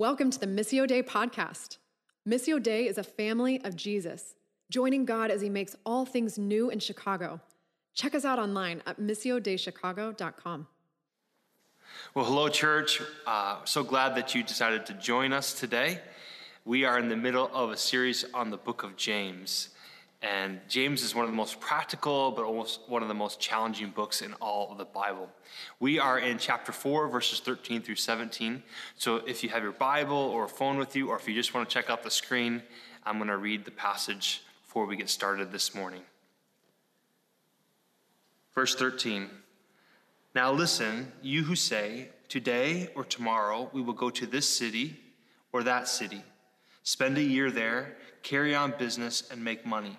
Welcome to the Missio Dei podcast. Missio Dei is a family of Jesus, joining God as he makes all things new in Chicago. Check us out online at missiodeichicago.com. Well, hello, church. Uh, so glad that you decided to join us today. We are in the middle of a series on the book of James. And James is one of the most practical, but almost one of the most challenging books in all of the Bible. We are in chapter 4, verses 13 through 17. So if you have your Bible or a phone with you, or if you just want to check out the screen, I'm going to read the passage before we get started this morning. Verse 13 Now listen, you who say, Today or tomorrow we will go to this city or that city, spend a year there, carry on business, and make money.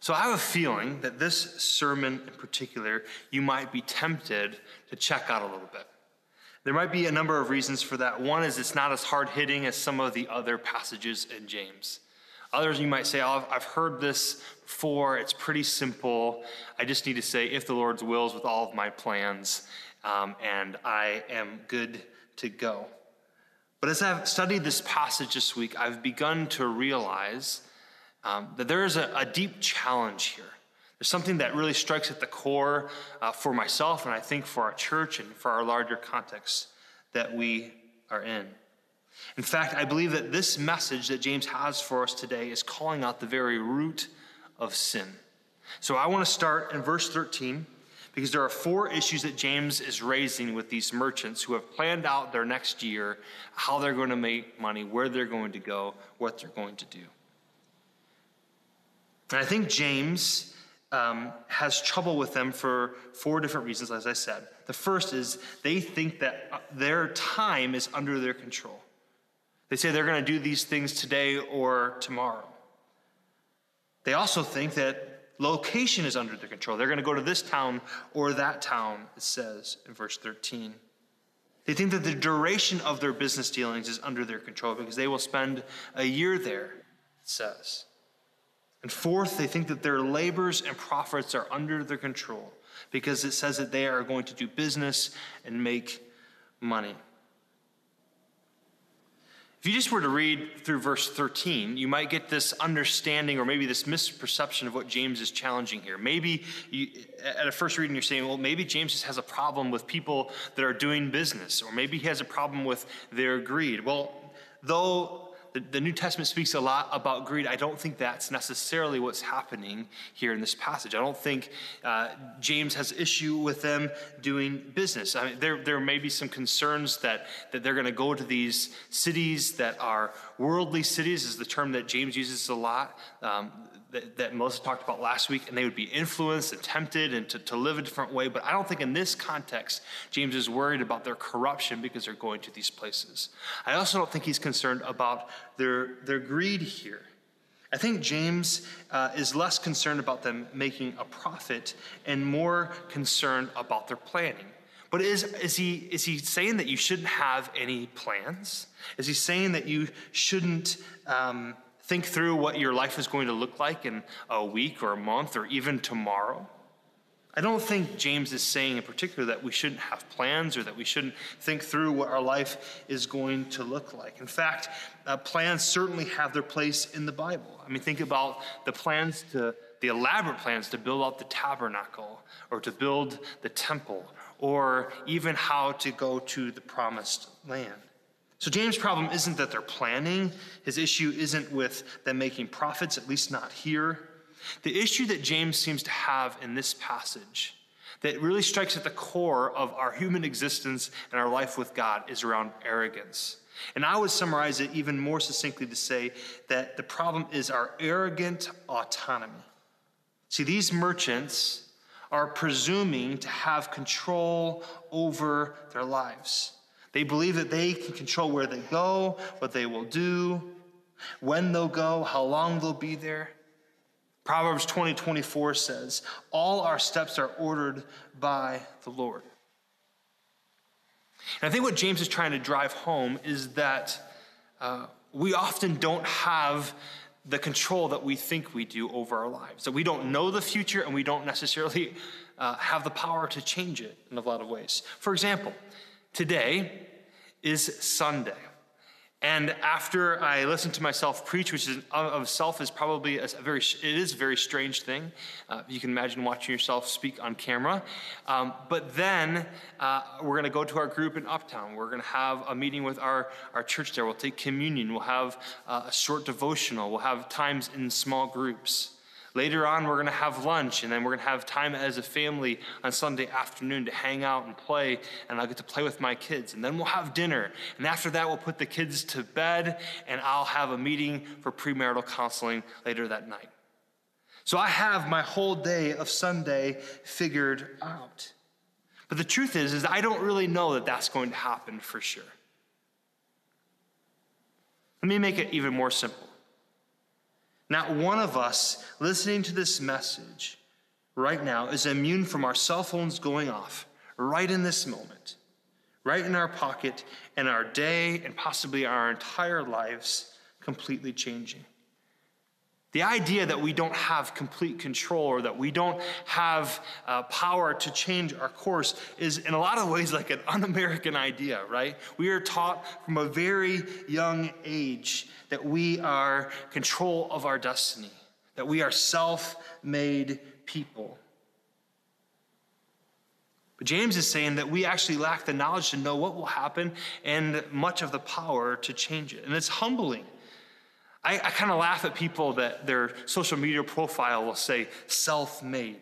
So I have a feeling that this sermon in particular, you might be tempted to check out a little bit. There might be a number of reasons for that. One is it's not as hard hitting as some of the other passages in James. Others, you might say, oh, I've heard this before. It's pretty simple. I just need to say, if the Lord's wills with all of my plans, um, and I am good to go. But as I've studied this passage this week, I've begun to realize um, that there is a, a, deep challenge here. There's something that really strikes at the core uh, for myself, and I think for our church and for our larger context that we are in. In fact, I believe that this message that James has for us today is calling out the very root of sin. So I want to start in verse 13 because there are four issues that James is raising with these merchants who have planned out their next year, how they're going to make money, where they're going to go, what they're going to do. And I think James um, has trouble with them for four different reasons, as I said. The first is they think that uh, their time is under their control. They say they're going to do these things today or tomorrow. They also think that location is under their control. They're going to go to this town or that town, it says in verse 13. They think that the duration of their business dealings is under their control because they will spend a year there, it says. And fourth, they think that their labors and profits are under their control because it says that they are going to do business and make money. If you just were to read through verse 13, you might get this understanding or maybe this misperception of what James is challenging here. Maybe you, at a first reading, you're saying, well, maybe James just has a problem with people that are doing business, or maybe he has a problem with their greed. Well, though the, New Testament speaks a lot about greed. I don't think that's necessarily what's happening here in this passage. I don't think uh, James has issue with them doing business. I mean, there, there may be some concerns that, that they're going to go to these cities that are worldly cities, is the term that James uses a lot. Um, that, that Melissa talked about last week, and they would be influenced and tempted and to, to live a different way. But I don't think in this context, James is worried about their corruption because they're going to these places. I also don't think he's concerned about their, their greed here. I think James uh, is less concerned about them making a profit and more concerned about their planning. But is, is, he, is he saying that you shouldn't have any plans? Is he saying that you shouldn't um, think through what your life is going to look like in a week or a month or even tomorrow. I don't think James is saying in particular that we shouldn't have plans or that we shouldn't think through what our life is going to look like. In fact, uh, plans certainly have their place in the Bible. I mean, think about the plans to, the elaborate plans to build out the tabernacle or to build the temple or even how to go to the promised land. So, James' problem isn't that they're planning, his issue isn't with them making profits, at least not here. The issue that James seems to have in this passage that really strikes at the core of our human existence and our life with God is around arrogance. And I would summarize it even more succinctly to say that the problem is our arrogant autonomy. See, these merchants are presuming to have control over their lives. They believe that they can control where they go, what they will do, when they'll go, how long they'll be there. Proverbs 20 24 says, All our steps are ordered by the Lord. And I think what James is trying to drive home is that uh, we often don't have the control that we think we do over our lives, that we don't know the future and we don't necessarily uh, have the power to change it in a lot of ways. For example, today is Sunday. And after I listened to myself preach, which is of self is probably a very it is a very strange thing. Uh, you can imagine watching yourself speak on camera. Um, but then uh, we're going to go to our group in Uptown. We're going to have a meeting with our our church there. We'll take communion. We'll have uh, a short devotional. We'll have times in small groups. Later on, we're going to have lunch, and then we're going to have time as a family on Sunday afternoon to hang out and play, and I'll get to play with my kids. And then we'll have dinner. And after that, we'll put the kids to bed, and I'll have a meeting for premarital counseling later that night. So I have my whole day of Sunday figured out. But the truth is, is I don't really know that that's going to happen for sure. Let me make it even more simple. Not one of us listening to this message right now is immune from our cell phones going off right in this moment, right in our pocket, and our day and possibly our entire lives completely changing. The idea that we don't have complete control or that we don't have uh, power to change our course is, in a lot of ways, like an un American idea, right? We are taught from a very young age that we are control of our destiny, that we are self made people. But James is saying that we actually lack the knowledge to know what will happen and much of the power to change it. And it's humbling. I, I kind of laugh at people that their social media profile will say self made.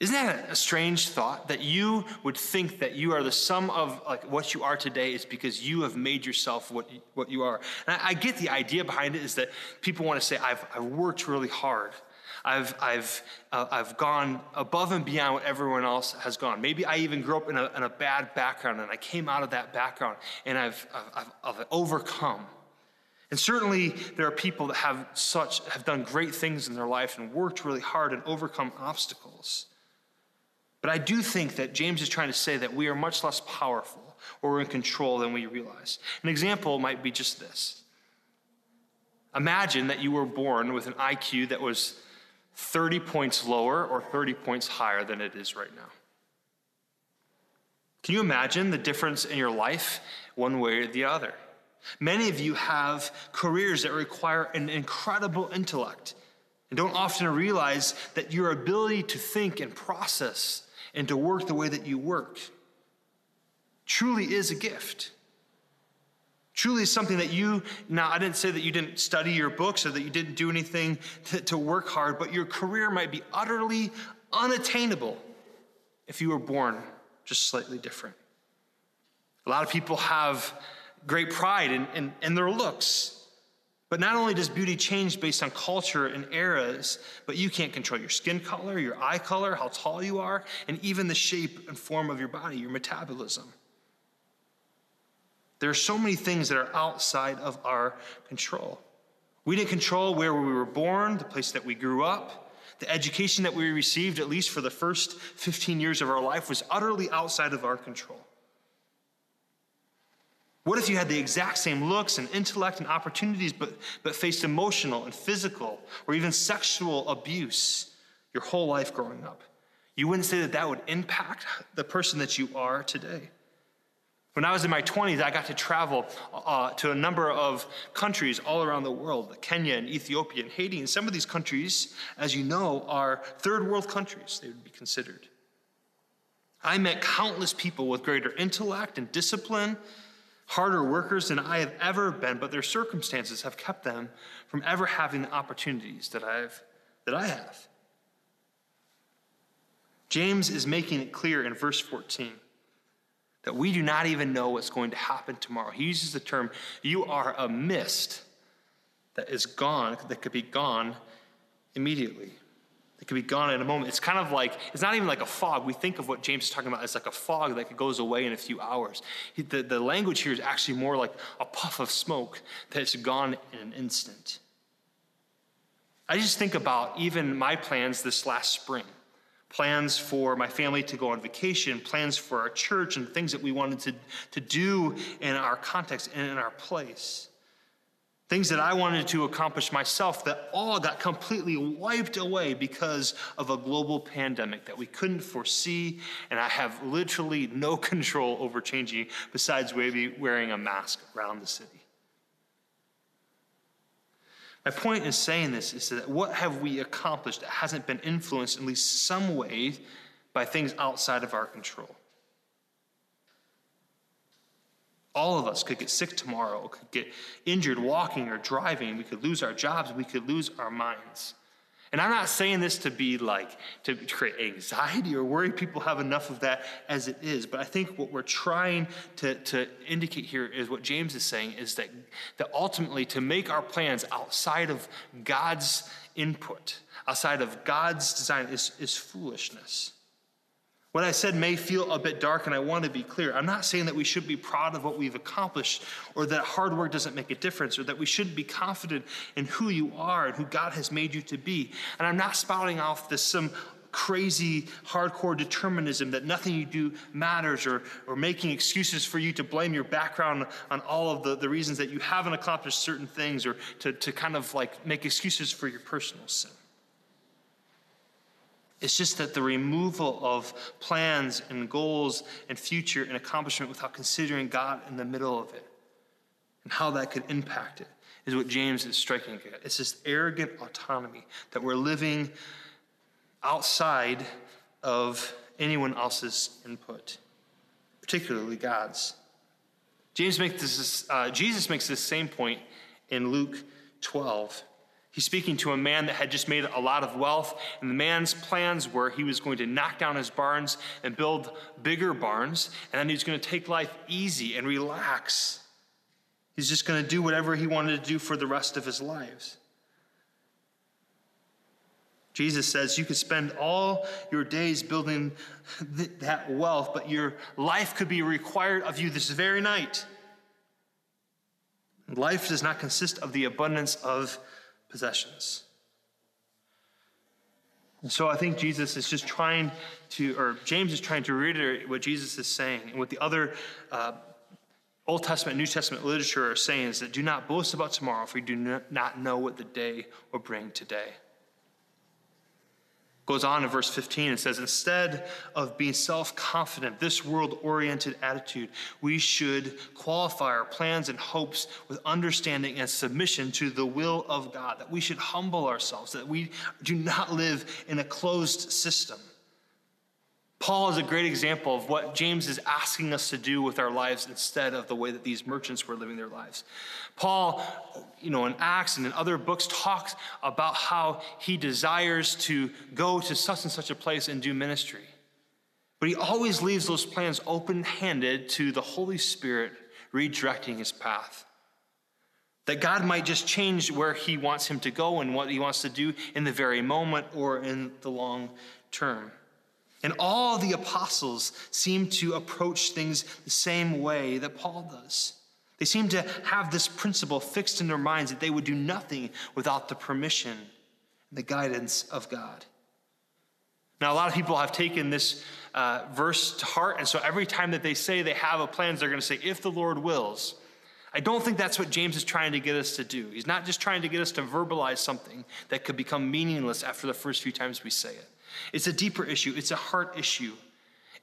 Isn't that a strange thought that you would think that you are the sum of like what you are today is because you have made yourself what you, what you are? And I, I get the idea behind it is that people want to say, I've, I've worked really hard. I've, I've, uh, I've gone above and beyond what everyone else has gone. Maybe I even grew up in a, in a bad background and I came out of that background and I've, I've, I've overcome. And certainly there are people that have such, have done great things in their life and worked really hard and overcome obstacles. But I do think that James is trying to say that we are much less powerful or in control than we realize. An example might be just this Imagine that you were born with an IQ that was 30 points lower or 30 points higher than it is right now. Can you imagine the difference in your life one way or the other? Many of you have careers that require an incredible intellect and don't often realize that your ability to think and process and to work the way that you work truly is a gift. Truly is something that you, now I didn't say that you didn't study your books or that you didn't do anything to, to work hard, but your career might be utterly unattainable if you were born just slightly different. A lot of people have great pride in, in, in their looks. But not only does beauty change based on culture and eras, but you can't control your skin color, your eye color, how tall you are, and even the shape and form of your body, your metabolism. There are so many things that are outside of our control. We didn't control where we were born, the place that we grew up. The education that we received, at least for the first 15 years of our life, was utterly outside of our control. What if you had the exact same looks and intellect and opportunities, but, but faced emotional and physical or even sexual abuse your whole life growing up? You wouldn't say that that would impact the person that you are today. When I was in my 20s, I got to travel uh, to a number of countries all around the world Kenya and Ethiopia and Haiti. And some of these countries, as you know, are third world countries, they would be considered. I met countless people with greater intellect and discipline harder workers than I have ever been, but their circumstances have kept them from ever having the opportunities that, I've, that I have. James is making it clear in verse 14 that we do not even know what's going to happen tomorrow. He uses the term, you are a mist that is gone, that could be gone immediately. that could be gone in a moment. It's kind of like, it's not even like a fog. We think of what James is talking about as like a fog that goes away in a few hours. He, the, the language here is actually more like a puff of smoke that's gone in an instant. I just think about even my plans this last spring plans for my family to go on vacation, plans for our church, and things that we wanted to, to do in our context and in our place things that I wanted to accomplish myself that all got completely wiped away because of a global pandemic that we couldn't foresee, and I have literally no control over changing besides maybe wearing a mask around the city. My point in saying this is that what have we accomplished that hasn't been influenced in at least some way by things outside of our control? All of us could get sick tomorrow, could get injured walking or driving. We could lose our jobs. We could lose our minds. And I'm not saying this to be like, to create anxiety or worry. People have enough of that as it is. But I think what we're trying to, to indicate here is what James is saying is that, that ultimately to make our plans outside of God's input, outside of God's design, is, is foolishness. What I said may feel a bit dark, and I want to be clear. I'm not saying that we should be proud of what we've accomplished, or that hard work doesn't make a difference, or that we shouldn't be confident in who you are and who God has made you to be. And I'm not spouting off this some crazy, hardcore determinism that nothing you do matters, or, or making excuses for you to blame your background on all of the, the reasons that you haven't accomplished certain things, or to, to kind of like make excuses for your personal sin. It's just that the removal of plans and goals and future and accomplishment without considering God in the middle of it and how that could impact it is what James is striking at. It's this arrogant autonomy that we're living outside of anyone else's input, particularly God's. James makes this, uh, Jesus makes this same point in Luke 12. He's speaking to a man that had just made a lot of wealth, and the man's plans were he was going to knock down his barns and build bigger barns, and then he's going to take life easy and relax. He's just going to do whatever he wanted to do for the rest of his lives. Jesus says you could spend all your days building th- that wealth, but your life could be required of you this very night. Life does not consist of the abundance of possessions. And so I think Jesus is just trying to, or James is trying to reiterate what Jesus is saying and what the other uh, Old Testament, New Testament literature are saying is that do not boast about tomorrow, for you do not know what the day will bring today. Goes on in verse 15 and says, instead of being self confident, this world oriented attitude, we should qualify our plans and hopes with understanding and submission to the will of God, that we should humble ourselves, that we do not live in a closed system. Paul is a great example of what James is asking us to do with our lives instead of the way that these merchants were living their lives. Paul, you know, in Acts and in other books, talks about how he desires to go to such and such a place and do ministry. But he always leaves those plans open handed to the Holy Spirit redirecting his path. That God might just change where he wants him to go and what he wants to do in the very moment or in the long term. And all the apostles seem to approach things the same way that Paul does. They seem to have this principle fixed in their minds that they would do nothing without the permission and the guidance of God. Now, a lot of people have taken this uh, verse to heart, and so every time that they say they have a plan, they're going to say, if the Lord wills. I don't think that's what James is trying to get us to do. He's not just trying to get us to verbalize something that could become meaningless after the first few times we say it. It's a deeper issue, it's a heart issue.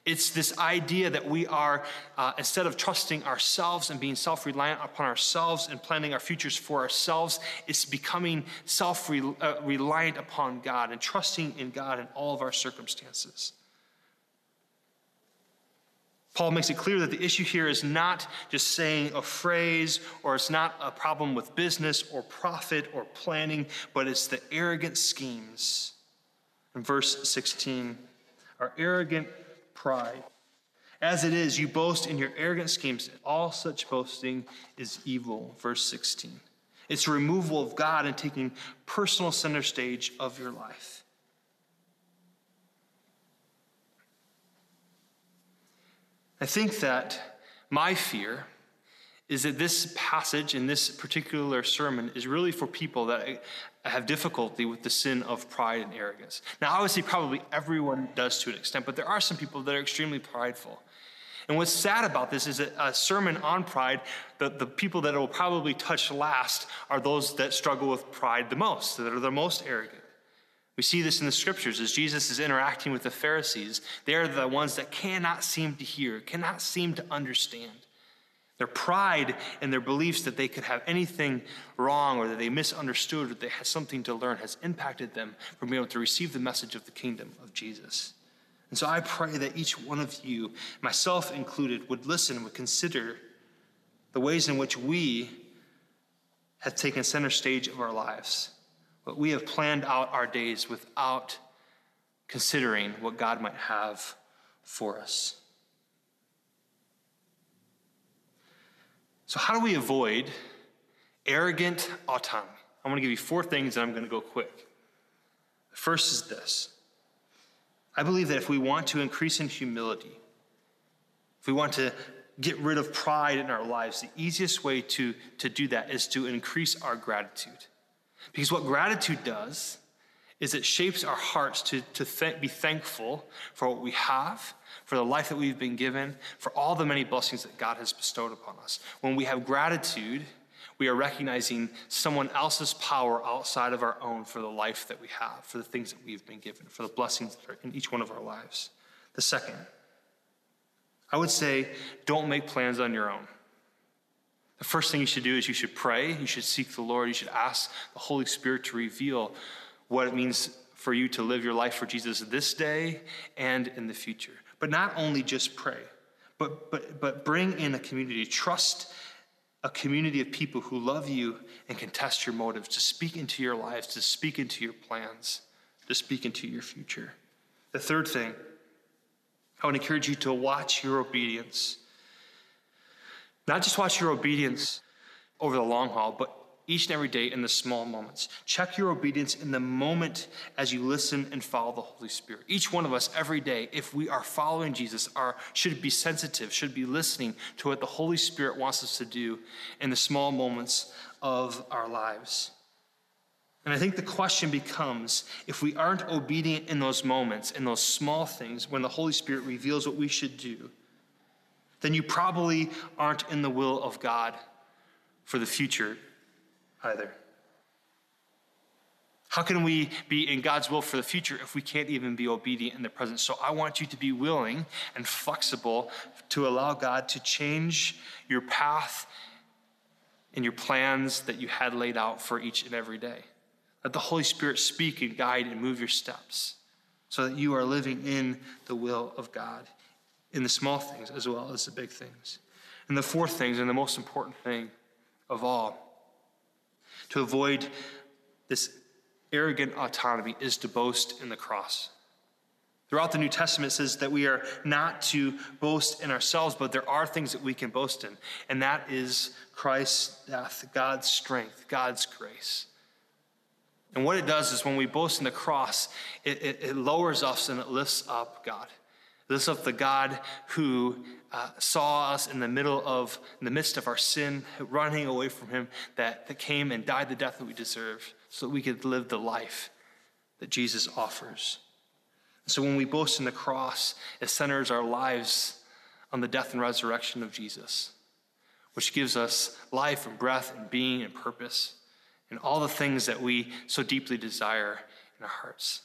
It's this idea that we are, uh, instead of trusting ourselves and being self reliant upon ourselves and planning our futures for ourselves, it's becoming self uh, reliant upon God and trusting in God in all of our circumstances. Paul makes it clear that the issue here is not just saying a phrase or it's not a problem with business or profit or planning, but it's the arrogant schemes in verse 16, our arrogant pride. As it is, you boast in your arrogant schemes. All such boasting is evil. Verse 16. It's removal of God and taking personal center stage of your life. I think that my fear is that this passage in this particular sermon is really for people that have difficulty with the sin of pride and arrogance. Now, obviously, probably everyone does to an extent, but there are some people that are extremely prideful. And what's sad about this is that a sermon on pride, the, the people that it will probably touch last are those that struggle with pride the most, that are the most arrogant. We see this in the scriptures as Jesus is interacting with the Pharisees. They are the ones that cannot seem to hear, cannot seem to understand. Their pride and their beliefs that they could have anything wrong or that they misunderstood or they had something to learn has impacted them from being able to receive the message of the kingdom of Jesus. And so I pray that each one of you, myself included, would listen, would consider the ways in which we have taken center stage of our lives. But we have planned out our days without considering what God might have for us. So, how do we avoid arrogant autonomy? I'm going to give you four things and I'm going to go quick. The first is this I believe that if we want to increase in humility, if we want to get rid of pride in our lives, the easiest way to, to do that is to increase our gratitude. Because what gratitude does is it shapes our hearts to, to th- be thankful for what we have, for the life that we've been given, for all the many blessings that God has bestowed upon us. When we have gratitude, we are recognizing someone else's power outside of our own for the life that we have, for the things that we've been given, for the blessings that are in each one of our lives. The second, I would say, don't make plans on your own. The first thing you should do is you should pray, you should seek the Lord, you should ask the Holy Spirit to reveal what it means for you to live your life for Jesus this day and in the future. But not only just pray, but, but, but bring in a community. Trust a community of people who love you and can test your motives, to speak into your lives, to speak into your plans, to speak into your future. The third thing, I would encourage you to watch your obedience. Not just watch your obedience over the long haul, but each and every day in the small moments. Check your obedience in the moment as you listen and follow the Holy Spirit. Each one of us every day, if we are following Jesus, are, should be sensitive, should be listening to what the Holy Spirit wants us to do in the small moments of our lives. And I think the question becomes if we aren't obedient in those moments, in those small things, when the Holy Spirit reveals what we should do, then you probably aren't in the will of God for the future either. How can we be in God's will for the future if we can't even be obedient in the present? So I want you to be willing and flexible to allow God to change your path and your plans that you had laid out for each and every day. Let the Holy Spirit speak and guide and move your steps so that you are living in the will of God in the small things as well as the big things. And the fourth thing, and the most important thing of all, to avoid this arrogant autonomy is to boast in the cross. Throughout the New Testament, it says that we are not to boast in ourselves, but there are things that we can boast in, and that is Christ's death, God's strength, God's grace. And what it does is when we boast in the cross, it, it, it lowers us and it lifts up God. Lifts up the God who uh, saw us in the middle of, in the midst of our sin, running away from Him, that, that came and died the death that we deserve so that we could live the life that Jesus offers. So when we boast in the cross, it centers our lives on the death and resurrection of Jesus, which gives us life and breath and being and purpose and all the things that we so deeply desire in our hearts.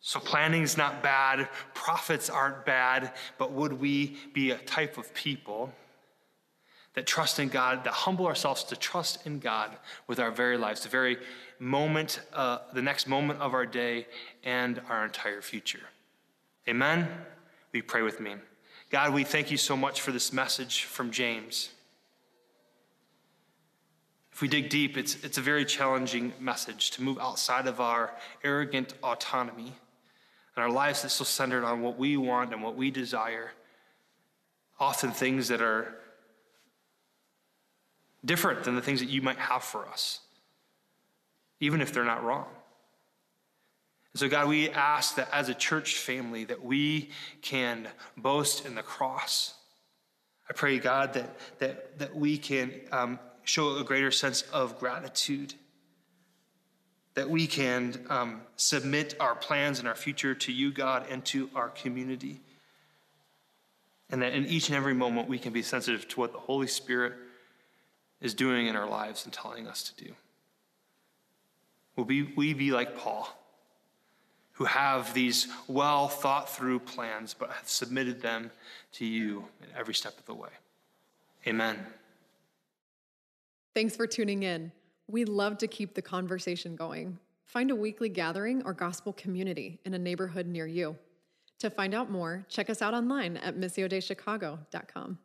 So planning is not bad, profits aren't bad, but would we be a type of people that trust in God, that humble ourselves to trust in God with our very lives, the very moment, uh, the next moment of our day, and our entire future? Amen? We pray with me. God, we thank you so much for this message from James. If we dig deep, it's, it's a very challenging message to move outside of our arrogant autonomy and our lives that's so centered on what we want and what we desire. Often things that are different than the things that you might have for us, even if they're not wrong. And so, God, we ask that as a church family that we can boast in the cross I pray, God, that, that, that we can um, show a greater sense of gratitude, that we can um, submit our plans and our future to you, God, and to our community. And that in each and every moment we can be sensitive to what the Holy Spirit is doing in our lives and telling us to do. Will we, we be like Paul, who have these well thought through plans, but have submitted them to you in every step of the way? Amen. Thanks for tuning in. We love to keep the conversation going. Find a weekly gathering or gospel community in a neighborhood near you. To find out more, check us out online at missiodeichicago.com.